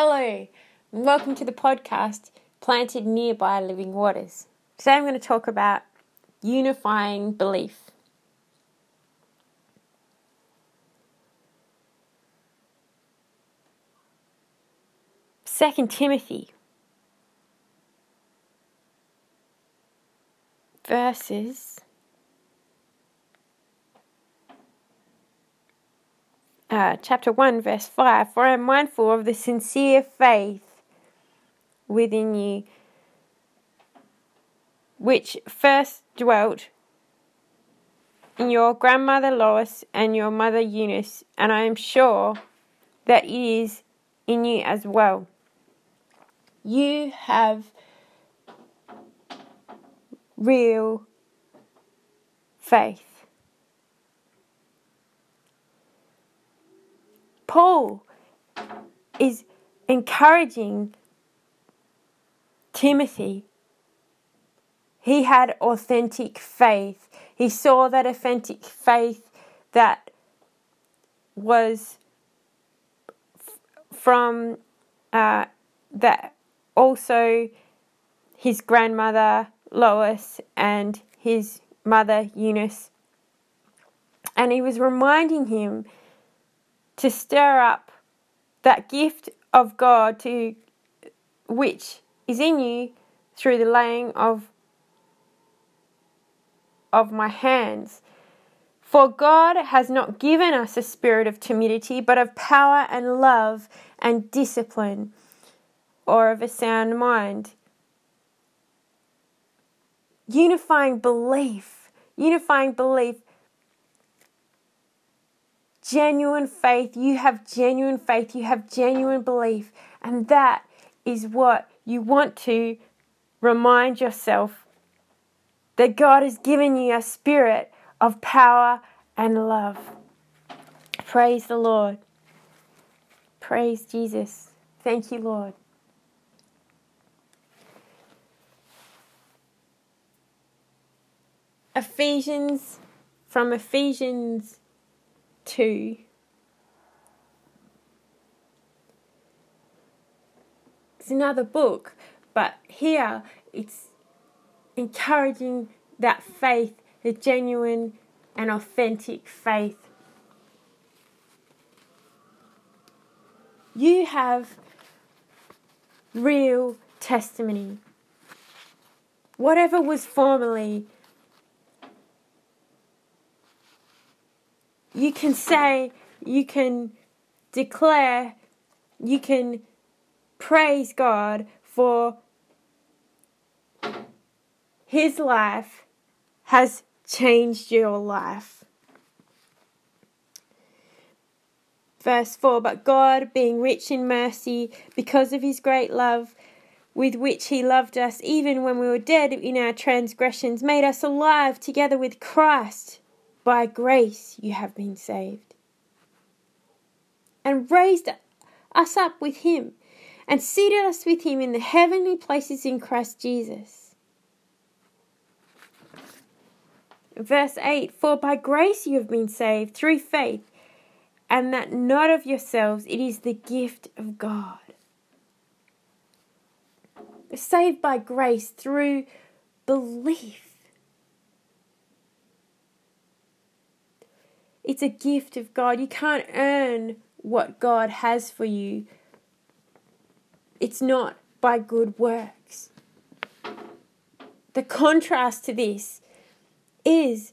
Hello, and welcome to the podcast Planted Nearby Living Waters. Today I'm going to talk about unifying belief. Second Timothy verses uh, chapter 1, verse 5 For I am mindful of the sincere faith within you, which first dwelt in your grandmother Lois and your mother Eunice, and I am sure that it is in you as well. You have real faith. Paul is encouraging Timothy. He had authentic faith. He saw that authentic faith that was f- from uh, that also his grandmother Lois and his mother Eunice. And he was reminding him to stir up that gift of God to which is in you through the laying of of my hands. For God has not given us a spirit of timidity, but of power and love and discipline, or of a sound mind. Unifying belief, unifying belief genuine faith, you have genuine faith, you have genuine belief, and that is what you want to remind yourself that God has given you a spirit of power and love. Praise the Lord. Praise Jesus. Thank you, Lord. Ephesians, from Ephesians 2. It's another book, but here it's encouraging that faith, the genuine and authentic faith. You have real testimony. Whatever was formerly you can say, you can declare, you can praise God for His life has changed your life. Verse 4 But God, being rich in mercy, because of His great love, with which he loved us, even when we were dead in our transgressions, made us alive together with Christ. By grace you have been saved. And raised us up with him, and seated us with him in the heavenly places in Christ Jesus. Verse 8 For by grace you have been saved through faith, and that not of yourselves, it is the gift of God. Saved by grace through belief. It's a gift of God. You can't earn what God has for you. It's not by good works. The contrast to this is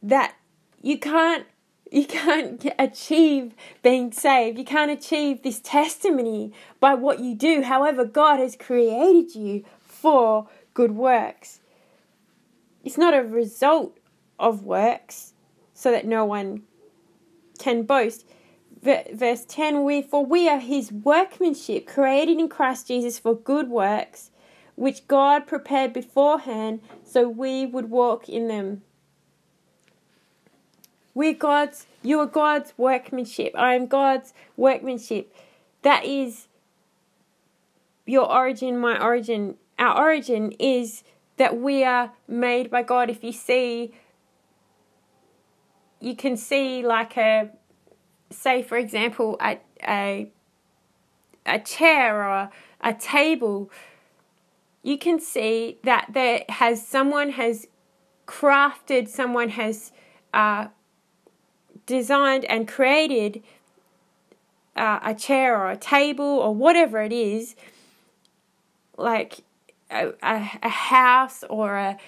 that you can't you can't achieve being saved. You can't achieve this testimony by what you do. However, God has created you for good works. It's not a result of works so that no one can boast. Verse 10 we, For we are his workmanship, created in Christ Jesus for good works, which God prepared beforehand so we would walk in them. We're God's, you are God's workmanship. I am God's workmanship. That is your origin, my origin. Our origin is that we are made by God. If you see you can see like a say for example a, a a chair or a, table, you can see that there has someone has crafted, someone has uh, designed and created uh, a chair or a table or whatever it is, like a, a, a house or a.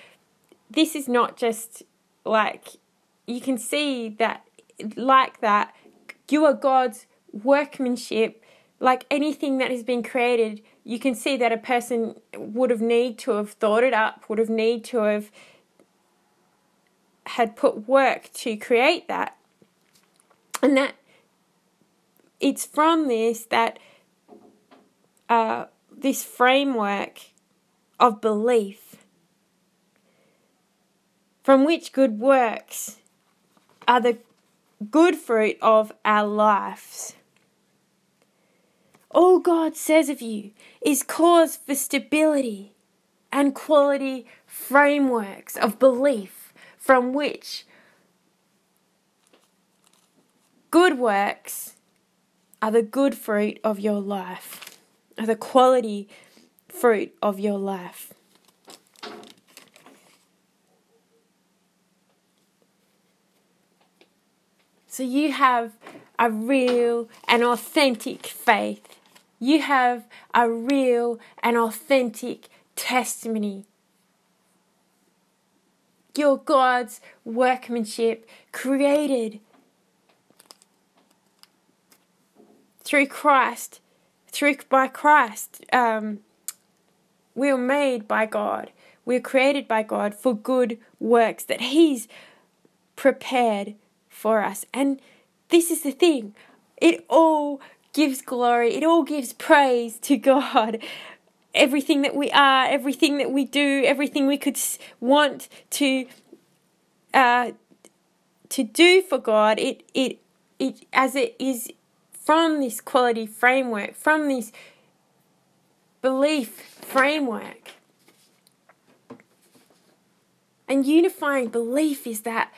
This is not just like you can see that, like that, you are God's workmanship. Like anything that has been created, you can see that a person would have need to have thought it up, would have need to have had put work to create that. And that it's from this that uh, this framework of belief from which good works are the good fruit of our lives. All God says of you is cause for stability and quality frameworks of belief from which good works are the good fruit of your life, are the quality fruit of your life. So you have a real and authentic faith. You have a real and authentic testimony. You're God's workmanship created through Christ, through by Christ. Um, we're made by God. We're created by God for good works that He's prepared for us. And this is the thing it all gives glory, it all gives praise to God. Everything that we are, everything that we do, everything we could want to uh, to do for God, it it it as it is from this quality framework, from this belief framework. And unifying belief is that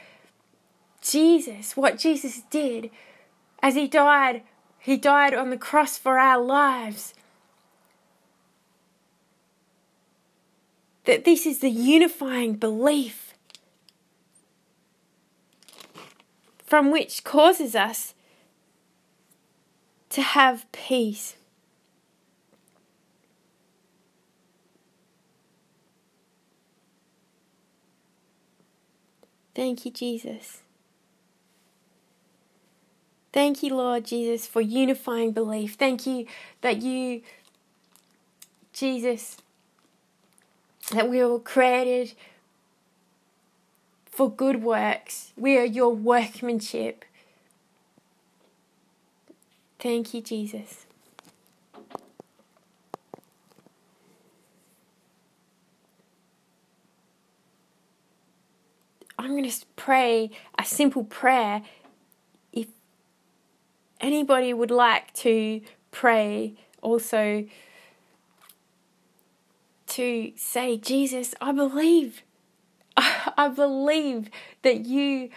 Jesus, what Jesus did as he died, he died on the cross for our lives. That this is the unifying belief from which causes us to have peace. Thank you, Jesus. Thank you, Lord Jesus, for unifying belief. Thank you that you, Jesus, that we were created for good works. We are your workmanship. Thank you, Jesus. I'm going to pray a simple prayer anybody would like to pray also to say, Jesus, I believe. I believe that you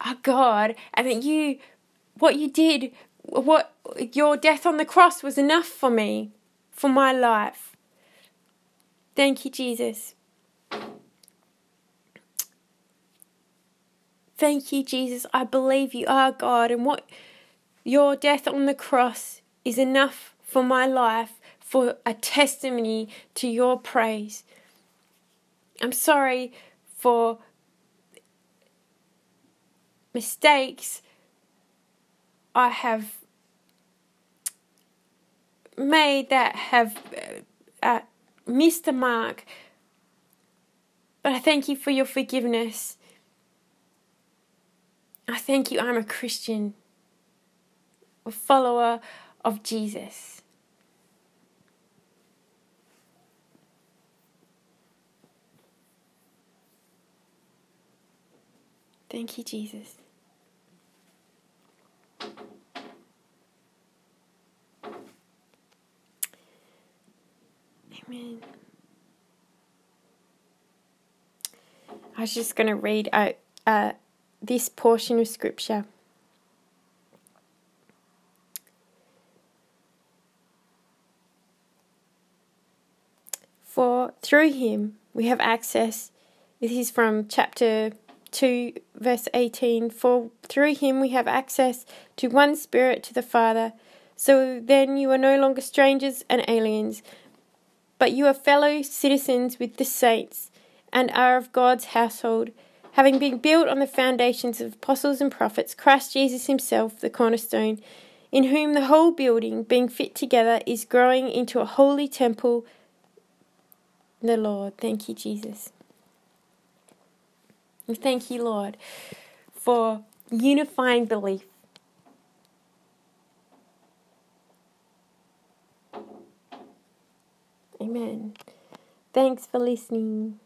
are God and that you, what you did, what your death on the cross was enough for me, for my life. Thank you, Jesus. Thank you, Jesus. I believe you are God and what your death on the cross is enough for my life, for a testimony to your praise. I'm sorry for mistakes I have made that have uh, uh, missed the mark. But I thank you for your forgiveness. I thank you, I'm a Christian follower of Jesus. Thank you, Jesus. Amen. I was just going to read out uh, this portion of scripture. For through him we have access. This is from chapter 2, verse 18. For through him we have access to one Spirit to the Father. So then you are no longer strangers and aliens, but you are fellow citizens with the saints and are of God's household, having been built on the foundations of apostles and prophets, Christ Jesus himself, the cornerstone, in whom the whole building, being fit together, is growing into a holy temple. The Lord. Thank you, Jesus. Thank you, Lord, for unifying belief. Amen. Thanks for listening.